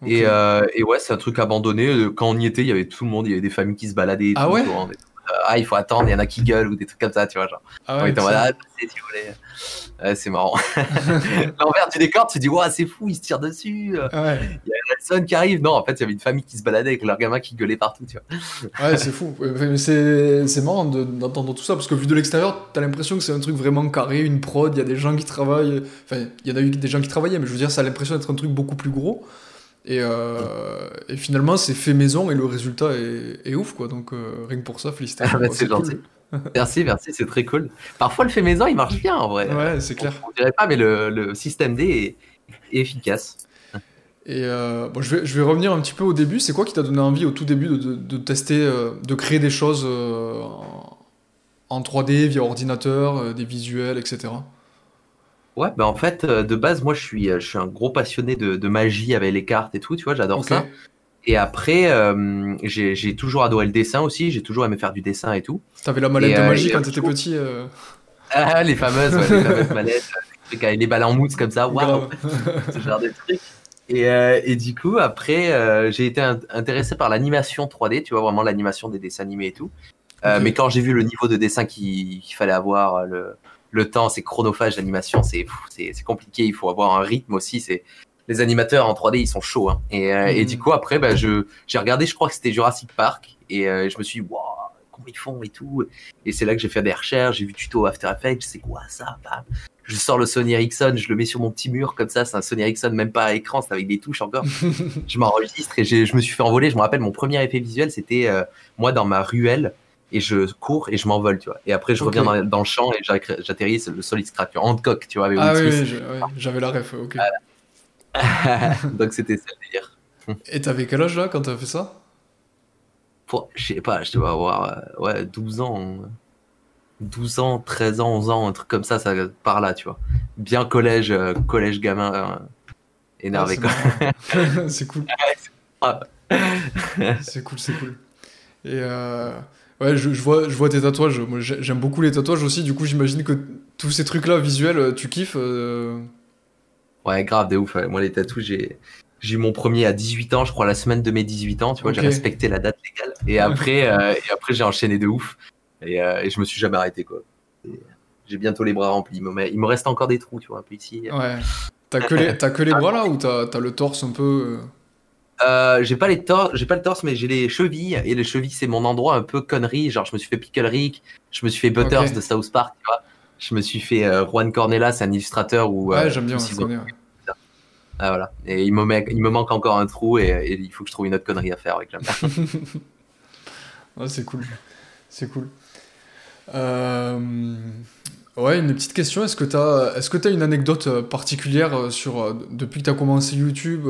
Et, euh, et ouais, c'est un truc abandonné. Quand on y était, il y avait tout le monde, il y avait des familles qui se baladaient. et Ah tout ouais? autour, Ah, il faut attendre, il y en a qui gueulent ou des trucs comme ça, tu vois. Genre. Ah ouais, ah, si. Ouais, c'est marrant. L'envers du décor, tu te dis, ouais, c'est fou, ils se tirent dessus. ouais. Il y a Nelson qui arrive. Non, en fait, il y avait une famille qui se baladait avec leur gamin qui gueulait partout, tu vois. Ouais, c'est fou. C'est marrant de- d'entendre tout ça parce que vu de l'extérieur, t'as l'impression que c'est un truc vraiment carré, une prod, il y a des gens qui travaillent. Enfin, il y en a eu des gens qui travaillaient, mais je veux dire, ça a l'impression d'être un truc beaucoup plus gros. Et, euh, et finalement, c'est fait maison et le résultat est, est ouf, quoi. Donc, euh, rien que pour ça, félicitations. Ah bah, c'est cool. gentil. Merci, merci, c'est très cool. Parfois, le fait maison, il marche bien en vrai. Ouais, c'est clair. On dirait pas, mais le, le système D est, est efficace. Et euh, bon, je, vais, je vais revenir un petit peu au début. C'est quoi qui t'a donné envie au tout début de, de- de tester, de créer des choses en, en 3D via ordinateur, des visuels, etc. Ouais, bah en fait, euh, de base, moi, je suis, euh, je suis un gros passionné de, de magie avec les cartes et tout, tu vois, j'adore ça. Et après, euh, j'ai toujours adoré le dessin aussi, j'ai toujours aimé faire du dessin et tout. T'avais la mallette Et, de euh, magie et, quand euh, t'étais petit. euh, Ah, les fameuses, ouais, les fameuses manettes, euh, les les balles en mousse comme ça, waouh, ce genre de trucs. Et, euh, et du coup, après, euh, j'ai été in- intéressé par l'animation 3D, tu vois, vraiment l'animation des dessins animés et tout. Euh. Mais quand j'ai vu le niveau de dessin qu'il fallait avoir, euh, le, le temps, c'est chronophage, l'animation, c'est compliqué, il faut avoir un rythme aussi. C'est Les animateurs en 3D, ils sont chauds. hein. Et, euh, et Mhm. du coup, après, bah, je- j'ai regardé, je crois que c'était Jurassic Park, et euh, je me suis dit, waouh, comment ils font et tout. Et c'est là que j'ai fait des recherches, j'ai vu tuto After Effects, c'est quoi ça bam. Je sors le Sony Ericsson, je le mets sur mon petit mur comme ça, c'est un Sony Ericsson, même pas à écran, c'est avec des touches encore. je m'enregistre et je me suis fait envoler. Je me rappelle, mon premier effet visuel, c'était euh, moi dans ma ruelle et je cours et je m'envole, tu vois. Et après, je reviens dans, dans le champ et j'atterris- le Solid Scratch, Hancock, tu vois, avec Ah oui, ouais, j'avais la ref, ok. Donc c'était ça le délire. Et t'avais quel âge là quand t'as fait ça? Je sais pas, je dois avoir euh, ouais, 12 ans. euh, 12 ans, 13 ans, 11 ans, un truc comme ça, ça par là, tu vois. Bien collège, euh, collège gamin euh, énervé, Ah, quoi. c'est cool. Ah. c'est cool, c'est cool. Et euh, ouais, je, je vois, je vois tes tatouages. J'aime beaucoup les tatouages aussi. Du coup, j'imagine que tous ces trucs-là visuels, tu kiffes. euh, Ouais, grave, de ouf. ouais. Moi, les tatous, j'ai. J'ai eu mon premier à 18 ans, je crois, la semaine de mes 18 ans. Tu vois, j'ai respecté la date légale. Et après, euh, et après j'ai enchaîné de ouf. Et, euh, et je me suis jamais arrêté, quoi. J'ai bientôt les bras remplis. Il me, il me reste encore des trous, tu vois, un peu ici. Ouais. T'as que les, que les bras là ou t'as, t'as le torse un peu. Euh, j'ai pas les torses, j'ai pas le torse, mais j'ai les chevilles. Et les chevilles, c'est mon endroit un peu connerie. Genre, je me suis fait Pickle Rick, je me suis fait Butters de South Park, tu vois. Je me suis fait euh, Juan Cornella, c'est un illustrateur où. Ouais, euh, j'aime bien, ouais. Ah, voilà. Et il me, met- il me manque encore un trou et, et il faut que je trouve une autre connerie à faire avec la Ouais, c'est cool. C'est cool. Euh, Ouais, une petite question. Est-ce que est-ce que t'as une anecdote particulière sur depuis que t'as commencé YouTube,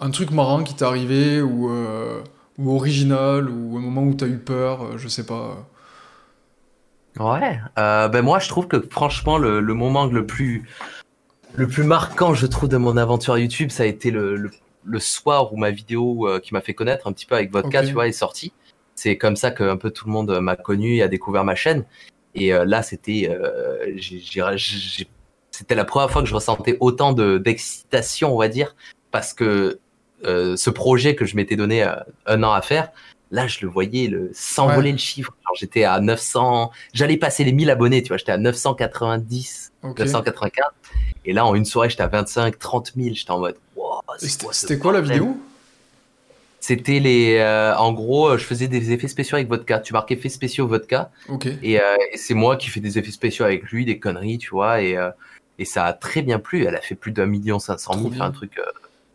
un truc marrant qui t'est arrivé ou euh, ou original ou un moment où t'as eu peur, euh, je sais pas. Ouais, euh, ben moi je trouve que franchement le, le moment le plus le plus marquant je trouve de mon aventure YouTube ça a été le, le, le soir où ma vidéo euh, qui m'a fait connaître un petit peu avec Vodka tu vois est sortie. C'est comme ça que un peu tout le monde m'a connu et a découvert ma chaîne. Et là c'était c'était la première fois que je ressentais autant de d'excitation on va dire parce que euh, ce projet que je m'étais donné euh, un an à faire là je le voyais le s'envoler Ouais. le chiffre. J'étais à 900 j'allais passer les 1000 abonnés tu vois j'étais à 990 Ok. 995 et là en une soirée j'étais à 25 30 000 j'étais en mode wow, C'était quoi, ce quoi la vidéo? C'était les euh, en gros je faisais des effets spéciaux avec vodka. Tu marques effets spéciaux vodka. Et, et c'est moi qui fais des effets spéciaux avec lui des conneries tu vois. Et et ça a très bien plu. Elle a fait plus d'un million cinq cent mille un truc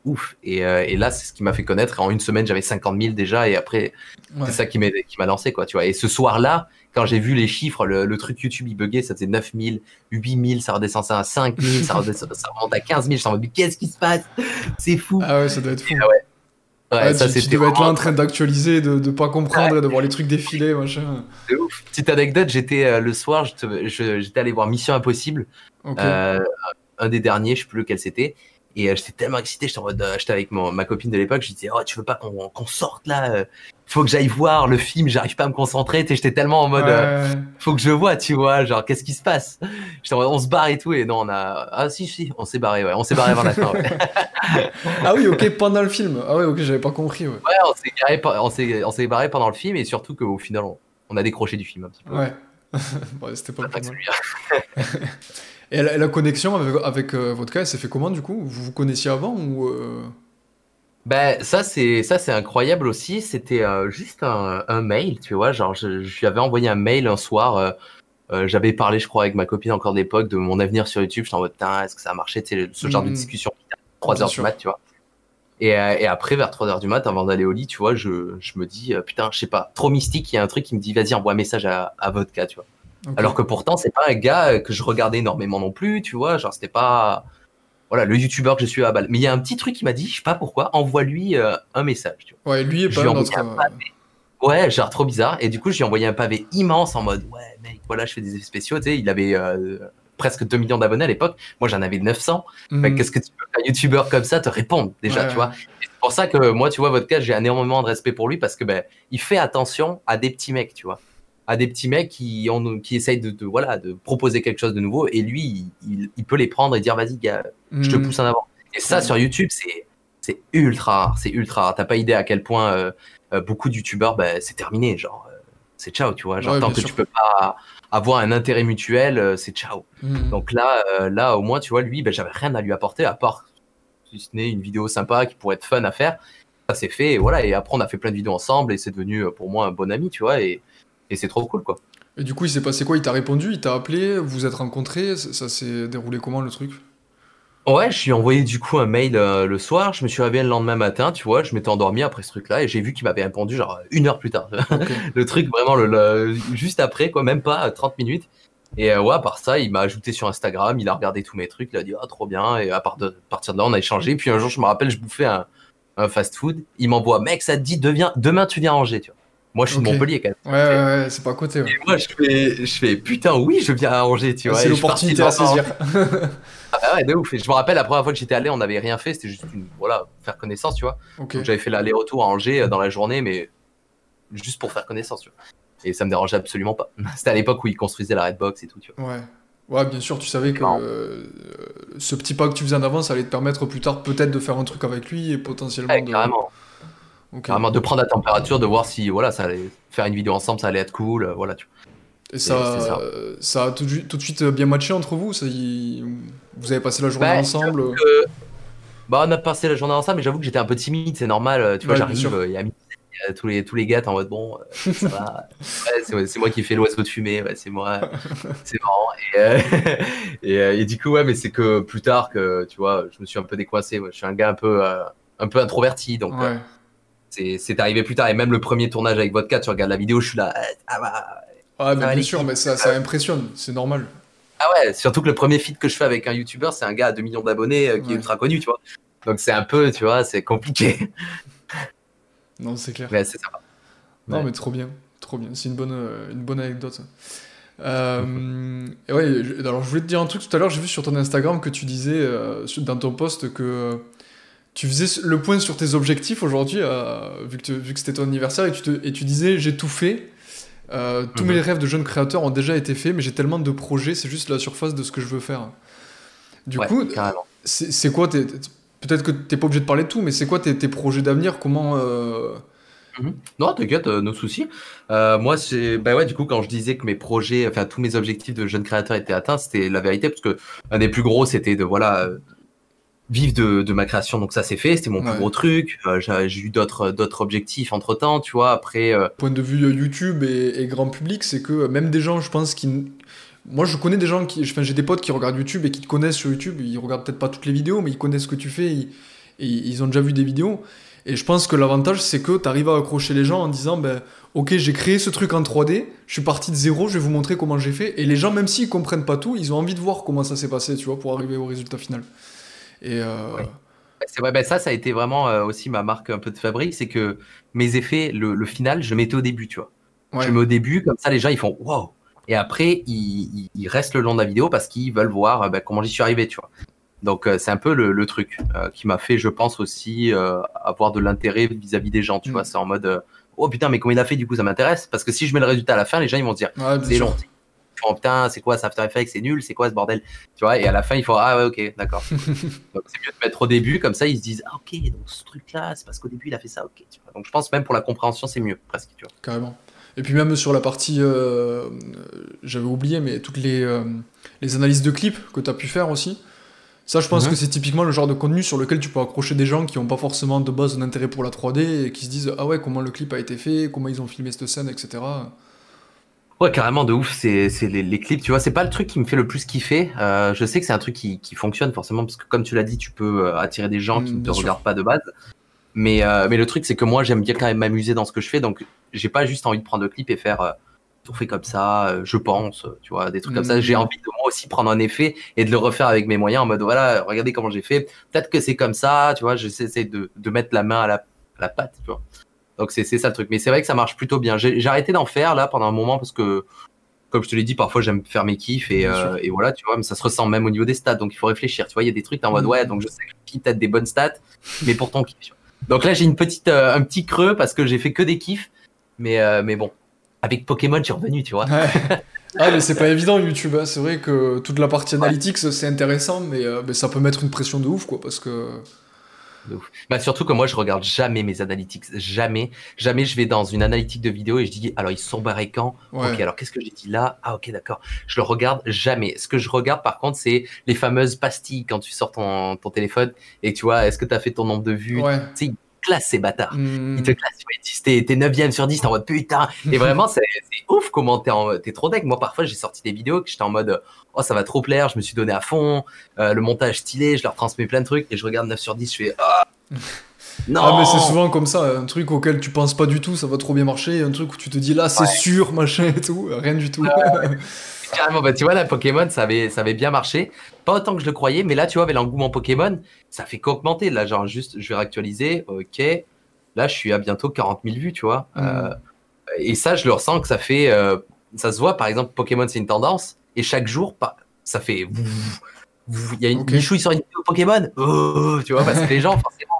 ouf. Et, euh, et là c'est ce qui m'a fait connaître. En une semaine j'avais 50 000 déjà et après Ouais. c'est ça qui m'a qui m'a lancé quoi tu vois. Et ce soir là quand j'ai vu les chiffres le, le truc YouTube il buguait ça faisait 9000 8000 ça redescendait à 5000 ça, redescend- ça remonte à 15 000 je suis en mode mais qu'est-ce qui se passe? C'est fou. Ah ouais, ça doit être fou. ouais, Ouais, ça tu, tu devais être là en train d'actualiser, de, de pas comprendre et de voir les trucs défiler, machin. ouf. petite anecdote j'étais euh, le soir j'étais allé voir Mission Impossible. Euh, un des derniers je sais plus lequel c'était Et euh, j'étais tellement excité, j'étais en mode, euh, j'étais avec mon- ma copine de l'époque, je disais, oh, tu veux pas qu'on sorte là euh, Faut que j'aille voir le film, j'arrive pas à me concentrer. J'étais tellement en mode, euh, faut que je vois, tu vois, genre, qu'est-ce qui se passe? J'étais en mode, on se barre et tout, et non, on a. Ah, si, si, on s'est barré, ouais, on s'est barré avant la fin. Ouais, Ah oui, ok, pendant le film. Ah ouais, ok, j'avais pas compris. Ouais. Ouais, on s'est barré pendant le film, et surtout qu'au final, on, on a décroché du film un petit peu. Ouais. Bon, c'était pas le Pas mal. Et la, la connexion avec, avec euh, votre cas, elle s'est fait comment du coup? Vous vous connaissiez avant ou euh, Ben, ça, c'est ça c'est incroyable aussi. C'était euh, juste un, un mail, tu vois. Genre, je, je lui avais envoyé un mail un soir. J'avais parlé, je crois, avec ma copine encore d'époque de mon avenir sur YouTube. J'étais en mode, putain, est-ce que ça a marché? Sais, ce genre de Mhm. discussion. 3 Bien heures sûr. du mat, tu vois. Et, et après, vers 3 heures du mat, avant d'aller au lit, tu vois, je, je me dis, putain, je sais pas, trop mystique. Il y a un truc qui me dit, vas-y, envoie un message à, à Vodka, tu vois. Alors que pourtant, c'est pas un gars euh, que je regardais énormément non plus, tu vois. Genre, c'était pas. Voilà, le youtubeur que je suis à balle. Mais il y a un petit truc qui m'a dit, je sais pas pourquoi, envoie-lui euh, un message, tu vois. Ouais, lui est je pas notre. un Ouais, genre trop bizarre. Et du coup, je lui ai envoyé un pavé immense en mode, ouais, mec, voilà, je fais des effets spéciaux. Tu sais, il avait euh, presque 2 millions d'abonnés à l'époque. Moi, j'en avais 900. Fait que hmm, Qu'est-ce que tu veux qu'un youtubeur comme ça te réponde, déjà, Ouais, tu vois? C'est pour ça que moi, tu vois, votre cas, j'ai énormément de respect pour lui parce que ben, il fait attention à des petits mecs, tu vois. À des petits mecs qui, qui essayent de, de, voilà, de proposer quelque chose de nouveau. Et lui, il, il- peut les prendre et dire, vas-y, gars, je te hmm, pousse en avant. Et ça, Ouais. sur YouTube, c'est c'est ultra rare. C'est ultra rare. T'as pas idée à quel point euh, euh, beaucoup de youtubeurs, ben, c'est terminé. Genre, euh, c'est ciao, tu vois. Genre, Ouais, tant que sûr. tu peux pas avoir un intérêt mutuel, c'est ciao. hmm. Donc là, là, au moins, tu vois, lui, ben, j'avais rien à lui apporter à part, si ce n'est une vidéo sympa qui pourrait être fun à faire. Ça s'est fait, et voilà. Et après, on a fait plein de vidéos ensemble et c'est devenu pour moi un bon ami, tu vois. Et, et c'est trop cool, quoi. Et du coup, il s'est passé quoi? Il t'a répondu? Il t'a appelé? Vous vous êtes rencontrés? Ça, ça s'est déroulé comment le truc? Ouais, je lui ai envoyé du coup un mail euh, le soir. Je me suis réveillé le lendemain matin, tu vois. Je m'étais endormi après ce truc-là et j'ai vu qu'il m'avait répondu genre une heure plus tard. Le truc vraiment le, le- juste après, quoi, même pas euh, 30 minutes. Et euh, ouais, à part ça, il m'a ajouté sur Instagram, il a regardé tous mes trucs, il a dit ah trop bien. Et à, part de- à partir de là, on a échangé. Puis un jour, je me rappelle, je bouffais un, un fast-food. Il m'envoie mec, ça te dit deviens, demain tu viens à Angers, tu vois. Moi, je suis de Montpellier quand même. Ouais, ouais, ouais, c'est pas à côté. ouais. Moi, je fais, je fais putain, oui, je viens à Angers, tu vois. C'est l'opportunité à saisir. Ah bah ouais, de ouf. Et je me rappelle, la première fois que j'étais allé, on n'avait rien fait, c'était juste une, voilà, faire connaissance, tu vois. Donc j'avais fait l'aller-retour à Angers euh, dans la journée, mais juste pour faire connaissance, tu vois. Et ça me dérangeait absolument pas. C'était à l'époque où ils construisaient la Redbox et tout, tu vois. Ouais. Ouais, bien sûr, tu savais que euh, ce petit pas que tu faisais en avant, ça allait te permettre plus tard peut-être de faire un truc avec lui et potentiellement Ouais, de. carrément. Ok. Carrément, de prendre la température, de voir si, voilà, ça allait faire une vidéo ensemble, ça allait être cool, euh, voilà, tu. Et ça, c'est ça. euh, ça a tout, de suite- tout de suite bien matché entre vous ça, y- Vous avez passé la journée Bah, ensemble que- Bah, on a passé la journée ensemble, mais j'avoue que j'étais un peu timide, c'est normal. euh, Tu vois, Ouais, j'arrive, euh, il y a tous les, tous les gars, t'es en mode bon, euh, ça va. Ouais, c'est, moi qui fais l'oiseau de fumée, ouais, c'est moi. c'est marrant. Et, euh, et, euh, et du coup, ouais, mais c'est que plus tard que, tu vois, je me suis un peu décoincé. ouais. Je suis un gars un peu, euh, un peu introverti, donc euh. C'est, arrivé plus tard. Et même le premier tournage avec Vodka, tu regardes la vidéo, je suis là, ah, ah bah. Ah, mais bien sûr, mais ça, ça impressionne, c'est normal. Ah ouais, surtout que le premier feat que je fais avec un YouTuber, c'est un gars à 2 millions d'abonnés euh, qui Ouais. est ultra connu, tu vois. Donc c'est un peu, tu vois, c'est compliqué. Non, c'est clair. Mais c'est sympa. Non, Ouais. mais trop bien, trop bien. C'est une bonne, euh, une bonne anecdote. Euh, et ouais, alors je voulais te dire un truc tout à l'heure. J'ai vu sur ton Instagram que tu disais euh, dans ton post que tu faisais le point sur tes objectifs aujourd'hui, euh, vu que, tu- vu que c'était ton anniversaire, et tu, te- et tu disais j'ai tout fait. Euh, tous Mhm. mes rêves de jeunes créateurs ont déjà été faits, mais j'ai tellement de projets, c'est juste la surface de ce que je veux faire. Du Ouais, coup, c'est quoi Peut-être que t'es pas obligé de parler de tout, mais c'est quoi tes, tes projets d'avenir? Comment euh, Non, t'inquiète, euh, nos soucis. Euh, moi, c'est, bah ouais, du coup, quand je disais que mes projets, enfin tous mes objectifs de jeune créateur étaient atteints, c'était la vérité, parce que un des plus gros, c'était de voilà vivre de, de ma création. Donc ça, c'est fait, c'était mon Ouais. plus gros truc. Euh, j'ai, eu d'autres d'autres objectifs entre temps, tu vois. Après, euh, point de vue euh, YouTube et, et grand public, c'est que même des gens, je pense, qui. Moi, je connais des gens qui. Enfin, j'ai des potes qui regardent YouTube et qui te connaissent sur YouTube. Ils regardent peut-être pas toutes les vidéos, mais ils connaissent ce que tu fais. Ils, et ils ont déjà vu des vidéos. Et je pense que l'avantage, c'est que tu arrives à accrocher les gens en disant ben, Ok, j'ai créé ce truc en 3D, je suis parti de zéro, je vais vous montrer comment j'ai fait. Et les gens, même s'ils comprennent pas tout, ils ont envie de voir comment ça s'est passé, tu vois, pour arriver au résultat final. Et. euh, Ouais. c'est vrai, bah, ça, ça a été vraiment euh, aussi ma marque un peu de fabrique, c'est que mes effets, le, le final, je mettais au début, tu vois. ouais. Je mets au début, comme ça, les gens, ils font wow. Et après, ils, restent le long de la vidéo parce qu'ils veulent voir euh, bah, comment j'y suis arrivé, tu vois. Donc c'est un peu le, truc qui m'a fait, je pense aussi, avoir de l'intérêt vis-à-vis des gens. Tu mm. vois, c'est en mode oh putain, mais comment il a fait Du coup, ça m'intéresse parce que si je mets le résultat à la fin, les gens ils vont se dire c'est long. Oh putain, c'est quoi ça After Effects C'est nul, c'est quoi ce bordel Tu vois, et à la fin, il faut ah ouais, ok, d'accord. donc c'est mieux de mettre au début, comme ça ils se disent ah ok, donc ce truc-là, c'est parce qu'au début il a fait ça, ok. Tu vois. Donc je pense même pour la compréhension, c'est mieux presque. Tu vois. Carrément. Et puis même sur la partie, euh, j'avais oublié, mais toutes les, euh, les analyses de clips que tu as pu faire aussi. Ça, je pense mhm. que c'est typiquement le genre de contenu sur lequel tu peux accrocher des gens qui n'ont pas forcément de base un intérêt pour la 3D et qui se disent Ah ouais, comment le clip a été fait, comment ils ont filmé cette scène, etc. Ouais, carrément, de ouf. C'est les, clips, tu vois. C'est pas le truc qui me fait le plus kiffer. Euh, je sais que c'est un truc qui, fonctionne forcément parce que, comme tu l'as dit, tu peux euh, attirer des gens qui mm, ne te regardent pas de base. Mais, euh, mais le truc, c'est que moi, j'aime bien quand même m'amuser dans ce que je fais. Donc, j'ai pas juste envie de prendre le clip et faire tout fait comme ça, euh, je pense, tu vois, des trucs comme ça. J'ai mm. envie de moi aussi prendre un effet et de le refaire avec mes moyens en mode voilà, regardez comment j'ai fait. Peut-être que c'est comme ça, tu vois, j'essaie de, de mettre la main à la, à pâte, tu vois. Donc c'est ça le truc. Mais c'est vrai que ça marche plutôt bien. J'ai arrêté d'en faire là pendant un moment parce que, comme je te l'ai dit, parfois j'aime faire mes kiffs et, euh, et, voilà, tu vois, mais ça se ressent même au niveau des stats. Donc il faut réfléchir, tu vois, il y a des trucs en mode mm. ouais, donc je sais que tu as des bonnes stats, mais pourtant kiff. Donc là j'ai une petite, euh, un petit creux parce que j'ai fait que des kiffs. Mais, mais bon, avec Pokémon, je suis revenu, tu vois. Ah, mais c'est pas évident YouTube. Hein. C'est vrai que toute la partie analytics, c'est intéressant, euh, mais, ça peut mettre une pression de ouf, quoi, parce que. Bah surtout que moi je regarde jamais mes analytics, jamais, jamais je vais dans une analytique de vidéo et je dis alors ils sont barrés quand? Ok alors qu'est-ce que j'ai dit là? Ah ok d'accord, je le regarde jamais. Ce que je regarde par contre c'est les fameuses pastilles quand tu sors ton, ton téléphone et tu vois est-ce que tu as fait ton nombre de vues? Classe ces bâtards. Ils te classent. T'es, t'es 9ème sur 10, t'es en mode putain. Et vraiment, c'est, ouf comment t'es, en, t'es trop deck. Moi, parfois, j'ai sorti des vidéos que j'étais en mode oh, ça va trop plaire, je me suis donné à fond. Euh, le montage stylé, je leur transmets plein de trucs et je regarde 9 sur 10, je fais oh. Non. Ah, mais c'est souvent comme ça, un truc auquel tu penses pas du tout, ça va trop bien marcher, un truc où tu te dis là, c'est sûr, machin et tout, rien du tout. Carrément, bah, tu vois, la Pokémon, ça avait, ça avait bien marché. Pas autant que je le croyais, mais là, tu vois, avec l'engouement Pokémon, ça fait qu'augmenter. Là, genre, juste, je vais réactualiser. Ok. Là, je suis à bientôt 40 000 vues, tu vois. Mm. Euh, et ça, je le ressens que ça fait. Euh, ça se voit, par exemple, Pokémon, c'est une tendance. Et chaque jour, ça fait. Il y a une okay. Il sort une vidéo Pokémon. Oh, tu vois, parce que les gens, forcément,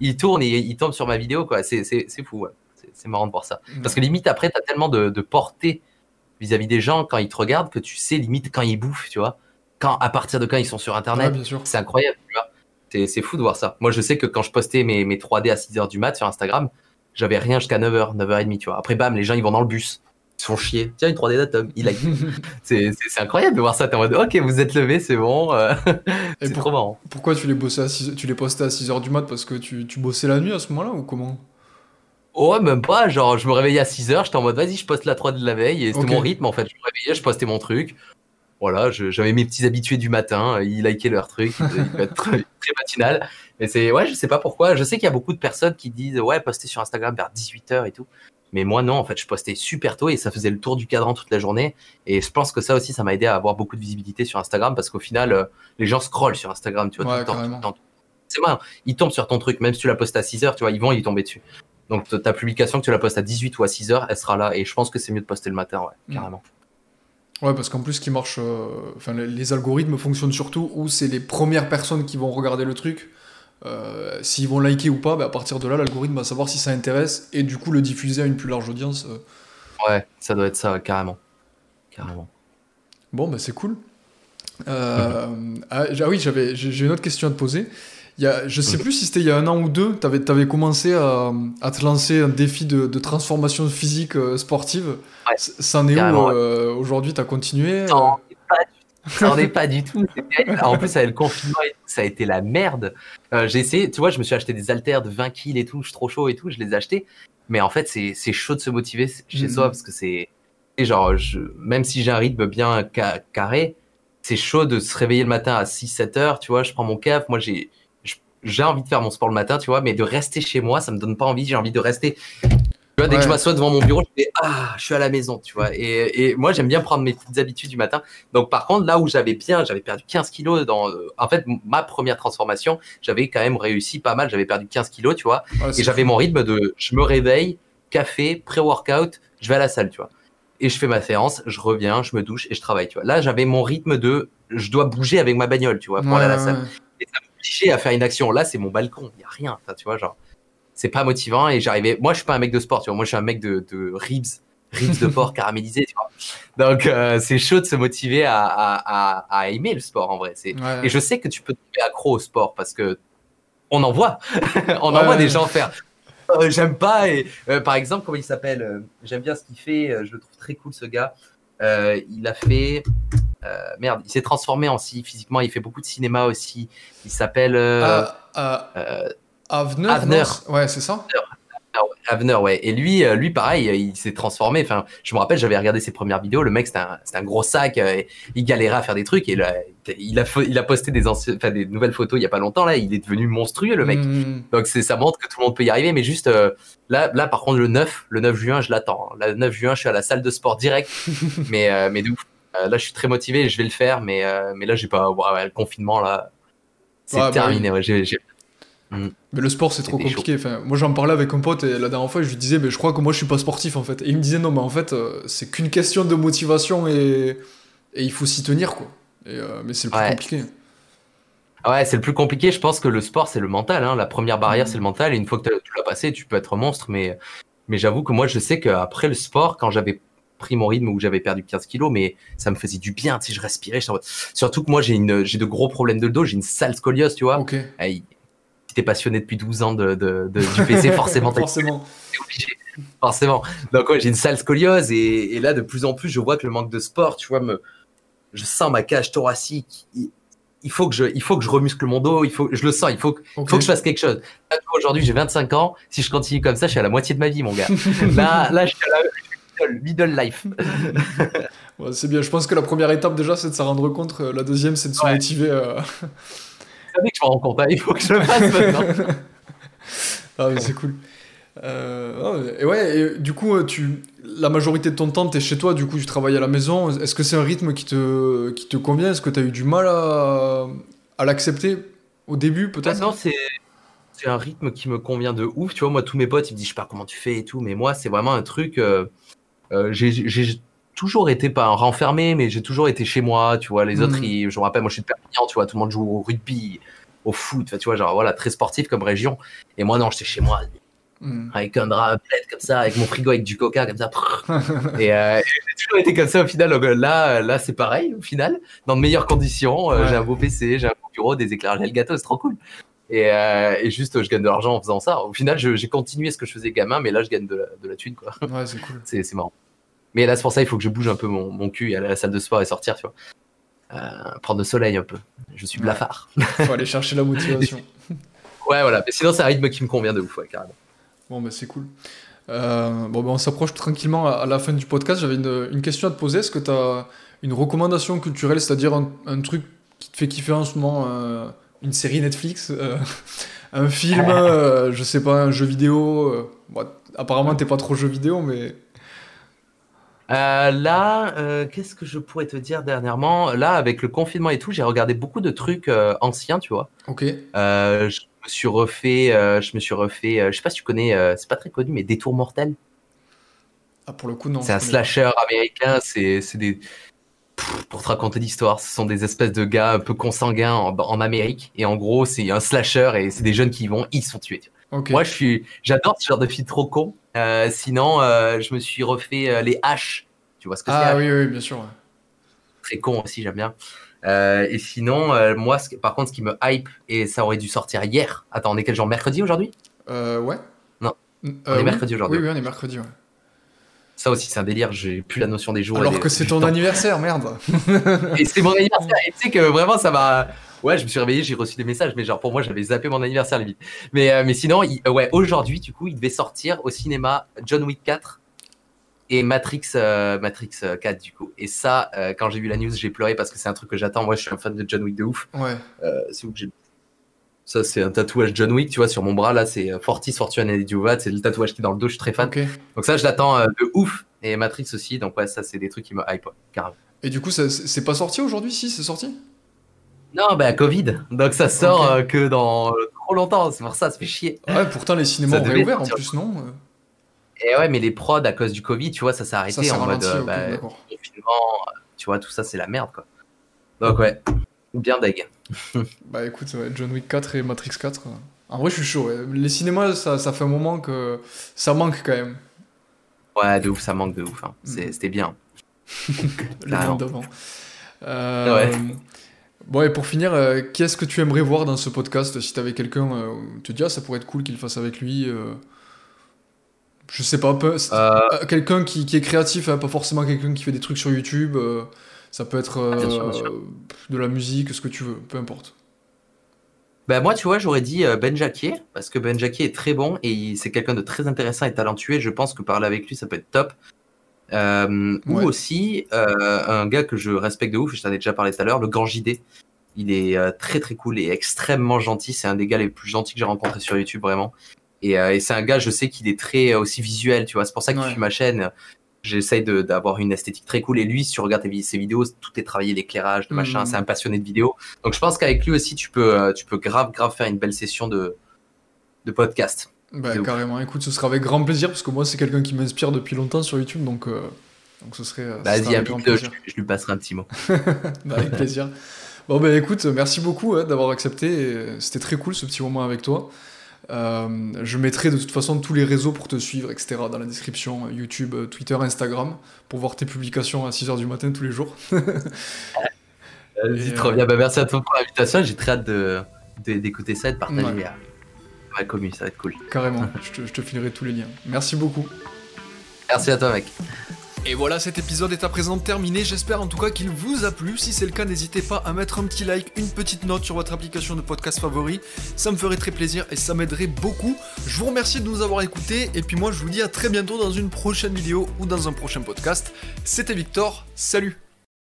ils tournent et ils tombent sur ma vidéo, quoi. C'est fou, ouais. C'est marrant de voir ça. Mm. Parce que limite, après, tu as tellement de, de portée vis-à-vis des gens quand ils te regardent que tu sais limite quand ils bouffent, tu vois. Quand, à partir de quand ils sont sur Internet, c'est incroyable, tu vois. C'est fou de voir ça. Moi, je sais que quand je postais mes, mes 3D à 6h du mat sur Instagram, j'avais rien jusqu'à 9h, 9h30, tu vois. Après, bam, les gens, ils vont dans le bus. Ils se font chier. Tiens, une 3D d'Atom, il a c'est incroyable de voir ça. T'es en mode, ok, vous êtes levé, c'est bon. Euh, c'est trop marrant. Pourquoi tu les, bossais à tu les postais à 6h du mat? Parce que tu, tu bossais la nuit à ce moment-là ou comment? Ouais, même pas. Genre, je me réveillais à 6h, j'étais en mode, vas-y, je poste la 3 de la veille. Et c'était mon rythme, en fait. Je me réveillais, je postais mon truc. Voilà, j'avais mes petits habitués du matin, ils likaient leur truc, ils peuvent être très, matinal. Mais c'est, ouais, je sais pas pourquoi. Je sais qu'il y a beaucoup de personnes qui disent, ouais, poster sur Instagram vers 18h et tout. Mais moi, non, en fait, je postais super tôt et ça faisait le tour du cadran toute la journée. Et je pense que ça aussi, ça m'a aidé à avoir beaucoup de visibilité sur Instagram parce qu'au final, euh, les gens scrollent sur Instagram, tu vois, tout le temps. C'est moi, ils tombent sur ton truc, même si tu l'as posté à 6 h tu vois, ils vont y tomber dessus. Donc ta publication, que tu la postes à 18 ou à 6 heures, elle sera là. Et je pense que c'est mieux de poster le matin, ouais, mm. carrément. Ouais, parce qu'en plus, ce qui marche, euh, enfin, les, algorithmes fonctionnent surtout où c'est les premières personnes qui vont regarder le truc. Euh, s'ils vont liker ou pas, bah, à partir de là, l'algorithme va savoir si ça intéresse et du coup le diffuser à une plus large audience. Euh. Ouais, ça doit être ça, carrément. Carrément. Bon, bah c'est cool. ah, ah oui, j'avais, j'ai une autre question à te poser. Il y a, je sais plus si c'était il y a un an ou deux, tu avais, avais, commencé à, à, te lancer un défi de, de transformation physique euh, sportive. Ouais, ça en est où euh, aujourd'hui Tu as continué Non, ça n'en est pas du tout. En plus, avec le confinement, ça a été la merde. Euh, j'ai essayé, tu vois, je me suis acheté des haltères de 20 kills et tout, je suis trop chaud et tout, je les ai achetés. Mais en fait, c'est chaud de se motiver chez soi mm. parce que c'est. Genre, je, même si j'ai un rythme bien carré, c'est chaud de se réveiller le matin à 6-7 heures, tu vois, je prends mon caf, moi j'ai j'ai envie de faire mon sport le matin, tu vois, mais de rester chez moi, ça me donne pas envie. J'ai envie de rester. Tu vois, dès que je m'assois devant mon bureau, je fais ah, je suis à la maison, tu vois. Et, moi, j'aime bien prendre mes petites habitudes du matin. Donc, par contre, là où j'avais bien, j'avais perdu 15 kilos dans. Euh, en fait, ma première transformation, j'avais quand même réussi pas mal. J'avais perdu 15 kilos, tu vois. et j'avais mon rythme de je me réveille, café, pré-workout, je vais à la salle, tu vois. Et je fais ma séance, je reviens, je me douche et je travaille, tu vois. Là, j'avais mon rythme de je dois bouger avec ma bagnole, tu vois, pour aller à la salle. Obligé à faire une action. Là, c'est mon balcon, il y a rien. Tu vois, genre, c'est pas motivant et j'arrivais. Moi, je suis pas un mec de sport, tu vois. Moi, je suis un mec de, de ribs, ribs de porc caramélisés, tu vois. Donc, euh, c'est chaud de se motiver à, à, à, à aimer le sport en vrai. C'est Ouais. et je sais que tu peux tomber accro au sport parce que on en voit, on Ouais, en voit ouais. des gens faire. Euh, j'aime pas et euh, par exemple comment il s'appelle j'aime bien ce qu'il fait je le trouve très cool ce gars il a fait merde il s'est transformé en si physiquement il fait beaucoup de cinéma aussi il s'appelle euh, Ah, ah, euh, Avner, Avner. Ouais, c'est ça Avner ouais et lui euh, lui pareil euh, il s'est transformé enfin je me rappelle j'avais regardé ses premières vidéos le mec c'était un, un gros sac euh, et il galérait à faire des trucs et là, il a il a posté des anciennes enfin des nouvelles photos il y a pas longtemps là il est devenu monstrueux le mec Hmm. Donc ça montre que tout le monde peut y arriver, mais juste euh, là, là par contre le 9, le 9 juin, je l'attends. hein. Le 9 juin, je suis à la salle de sport direct, mais euh, mais de ouf. Euh, là, je suis très motivé, et je vais le faire, mais euh, mais là, j'ai pas ouais, le confinement là, c'est Ouais, bah terminé. ouais, j'ai- j'ai- Mais le sport, c'est trop compliqué. Enfin, moi, j'en parlais avec un pote et la dernière fois, je lui disais, mais je crois que moi, je suis pas sportif en fait. Et il me disait, non, mais en fait, euh, c'est qu'une question de motivation et, et il faut s'y tenir quoi. Et, euh, mais c'est le plus compliqué. Ouais, c'est le plus compliqué. Je pense que le sport, c'est le mental. hein. La première barrière, Mhm. c'est le mental. Et une fois que tu l'as passé, tu peux être monstre. Mais mais j'avoue que moi, je sais qu'après le sport, quand j'avais pris mon rythme où j'avais perdu 15 kilos, mais ça me faisait du bien. Tu sais, je respirais. mode- Surtout que moi, j'ai une j'ai de gros problèmes de dos. J'ai une sale scoliose, tu vois. Ok. Hey, t'es passionné depuis 12 ans de, de- de- du PC, forcément, Forcément. Forcément. Donc, ouais, j'ai une sale scoliose et, et là, de plus en plus, je vois que le manque de sport, tu vois, me, je sens ma cage thoracique. Il, il faut que je, il faut que je remuscle mon dos. Il faut, je le sens. Il faut, que- faut que je fasse quelque chose. Aujourd'hui, j'ai 25 ans. Si je continue comme ça, je suis à la moitié de ma vie, mon gars. Là, là, je suis à la middle, middle life. Ouais, c'est bien. Je pense que la première étape déjà, c'est de s'en rendre compte. Euh, La deuxième, c'est de se Ouais. motiver. euh. Que je me rends compte. hein, Il faut que je le fasse maintenant. Ah, mais c'est cool. Euh, ah, et ouais, et du coup, euh, tu, la majorité de ton temps, tu es chez toi, du coup, tu travailles à la maison. Est-ce que c'est un rythme qui te, qui te convient? Est-ce que tu as eu du mal à, à l'accepter au début, peut-être? Non, c'est c'est un rythme qui me convient de ouf. Tu vois, moi, tous mes potes, ils me disent, je sais pas comment tu fais et tout, mais moi, c'est vraiment un truc. euh, euh, j'ai toujours été pas un renfermé, mais j'ai toujours été chez moi. Tu vois, les autres, Mhm. ils- je me rappelle, moi, je suis de Perpignan, tu vois, tout le monde joue au rugby, au foot, tu vois, genre, voilà, très sportif comme région. Et moi, non, j'étais chez moi, Hmm. avec un drap, comme ça, avec mon frigo avec du coca comme ça. et euh, et j'ai toujours été comme ça au final. Donc, euh, là, là c'est pareil au final, dans de meilleures conditions. Euh, Ouais. J'ai un beau PC, j'ai un beau bureau, des éclairages le gâteau, c'est trop cool. Et, euh, et juste, je gagne de l'argent en faisant ça. Au final, j'ai continué ce que je faisais gamin, mais là, je gagne de la, de la thune, quoi. Ouais, c'est cool. C'est marrant. Mais là, c'est pour ça, il faut que je bouge un peu mon, mon cul et aller à la salle de sport et sortir, tu vois. Euh, prendre le soleil un peu. Je suis blafard. Faut aller chercher la motivation. Ouais, voilà. Mais sinon, c'est un rythme qui me convient de ouf, ouais, carrément. Bon, bah, c'est cool. Euh, bon, bah, on s'approche tranquillement à, la fin du podcast. J'avais une, une question à te poser. Est-ce que tu as une recommandation culturelle, c'est-à-dire un, un truc qui te fait kiffer en ce moment Une série Netflix euh, Un film euh, Je sais pas, un jeu vidéo euh, bon, Apparemment, t'es pas trop jeu vidéo, mais. Euh, là, qu'est-ce que je pourrais te dire dernièrement? Là, avec le confinement et tout, j'ai regardé beaucoup de trucs anciens, tu vois. Ok. Je me suis refait, je me suis refait, je sais pas si tu connais, c'est pas très connu, mais Détour mortel. Ah, pour le coup, non. C'est un slasher américain. C'est, c'est des, pour te raconter l'histoire, ce sont des espèces de gars un peu consanguins en, en Amérique. Et en gros, c'est un slasher et c'est des jeunes qui y vont, ils sont tués. Moi, je suis, j'adore ce genre de film trop con. Euh, sinon, euh, je me suis refait euh, les haches. Tu vois ce que c'est ah, oui, oui, bien sûr. très con aussi, j'aime bien. Et sinon, moi, ce par contre, ce qui me hype, et ça aurait dû sortir hier. Attends, on est quel jour? Mercredi aujourd'hui? Euh, ouais. Non. On est oui. mercredi aujourd'hui. Oui, oui, on est mercredi, ouais. Ça aussi, c'est un délire. J'ai plus la notion des jours. Alors des- que c'est ton temps. anniversaire, merde. Et c'est mon anniversaire. Et tu sais que vraiment, ça m'a. Ouais, je me suis réveillé, j'ai reçu des messages, mais genre pour moi, j'avais zappé mon anniversaire limite. Mais, euh, mais sinon, il- euh, ouais, aujourd'hui, du coup, il devait sortir au cinéma John Wick 4 et Matrix, euh, Matrix euh, 4 du coup. Et ça, euh, quand j'ai vu la news, j'ai pleuré parce que c'est un truc que j'attends. Moi, je suis un fan de John Wick de ouf. Ouais. Euh, c'est où que j'ai- Ça, c'est un tatouage John Wick, tu vois, sur mon bras là, c'est euh, Fortis Fortune et Duvat, c'est le tatouage qui est dans le dos, je suis très fan. Ok. Donc ça, je l'attends euh, de ouf. Et Matrix aussi, donc ouais, ça, c'est des trucs qui me hype, carrément. Et du coup, ça- c'est pas sorti aujourd'hui Si, c'est sorti? Non, bah Covid, donc ça sort Ok. euh, que dans trop longtemps, c'est pour ça, ça fait chier. Ouais, pourtant, les cinémas Ça ont réouvert en plus, non? Et ouais, mais les prods à cause du Covid, tu vois, ça s'est Ça arrêté s'est en mode euh, bah, tu vois, tout ça, c'est la merde, quoi. Donc ouais, bien deg. bah écoute, John Wick 4 et Matrix 4. En vrai, je suis chaud. Les cinémas, ça, ça, fait un moment que ça manque quand même. Ouais, de ouf, ça manque de ouf. Hein. Mm. C'était bien. Le monde d'avant. Euh, bon, et pour finir, euh, qu'est-ce que tu aimerais voir dans ce podcast? Si t'avais quelqu'un, euh, te dis, ah, ça pourrait être cool qu'il fasse avec lui. je sais pas, quelqu'un qui, est créatif, hein, pas forcément quelqu'un qui fait des trucs sur YouTube. Ça peut être ah, de la musique, ce que tu veux, peu importe. Ben moi, tu vois, j'aurais dit Ben Jacquier, parce que Ben Jacquier est très bon et c'est quelqu'un de très intéressant et talentueux. je pense que parler avec lui, ça peut être top. Euh, ou aussi euh, un gars que je respecte de ouf, je t'en ai déjà parlé tout à l'heure, le Grand JD. Il est euh, très très cool et extrêmement gentil. C'est un des gars les plus gentils que j'ai rencontré sur YouTube vraiment. Et, et c'est un gars, je sais qu'il est très aussi visuel, tu vois. C'est pour ça que je suis ma chaîne. J'essaye d'avoir une esthétique très cool. Et lui, si tu regardes ses vidéos, tout est travaillé, l'éclairage, le machin. Mmh. C'est un passionné de vidéos. Donc je pense qu'avec lui aussi, tu peux, tu peux grave grave faire une belle session de, de podcast. Bah, carrément, écoute, ce sera avec grand plaisir parce que moi, c'est quelqu'un qui m'inspire depuis longtemps sur YouTube donc, euh, donc ce serait. Euh, Vas-y, plaisir. Je, lui passerai un petit mot. bah, avec plaisir. Bon, bah écoute, merci beaucoup hein, d'avoir accepté. C'était très cool ce petit moment avec toi. Euh, je mettrai de toute façon tous les réseaux pour te suivre, etc. dans la description YouTube, Twitter, Instagram pour voir tes publications à 6h du matin tous les jours. Vas-y, trop bien. Bah, merci à toi pour l'invitation. J'ai très hâte d'écouter de, ça et de partager commu, ça va être cool. Carrément, je, te, filerai tous les liens. Merci beaucoup. Merci à toi, mec. Et voilà, cet épisode est à présent terminé. J'espère en tout cas qu'il vous a plu. Si c'est le cas, n'hésitez pas à mettre un petit like, une petite note sur votre application de podcast favori. Ça me ferait très plaisir et ça m'aiderait beaucoup. Je vous remercie de nous avoir écoutés. Et puis moi, je vous dis à très bientôt dans une prochaine vidéo ou dans un prochain podcast. C'était Victor. Salut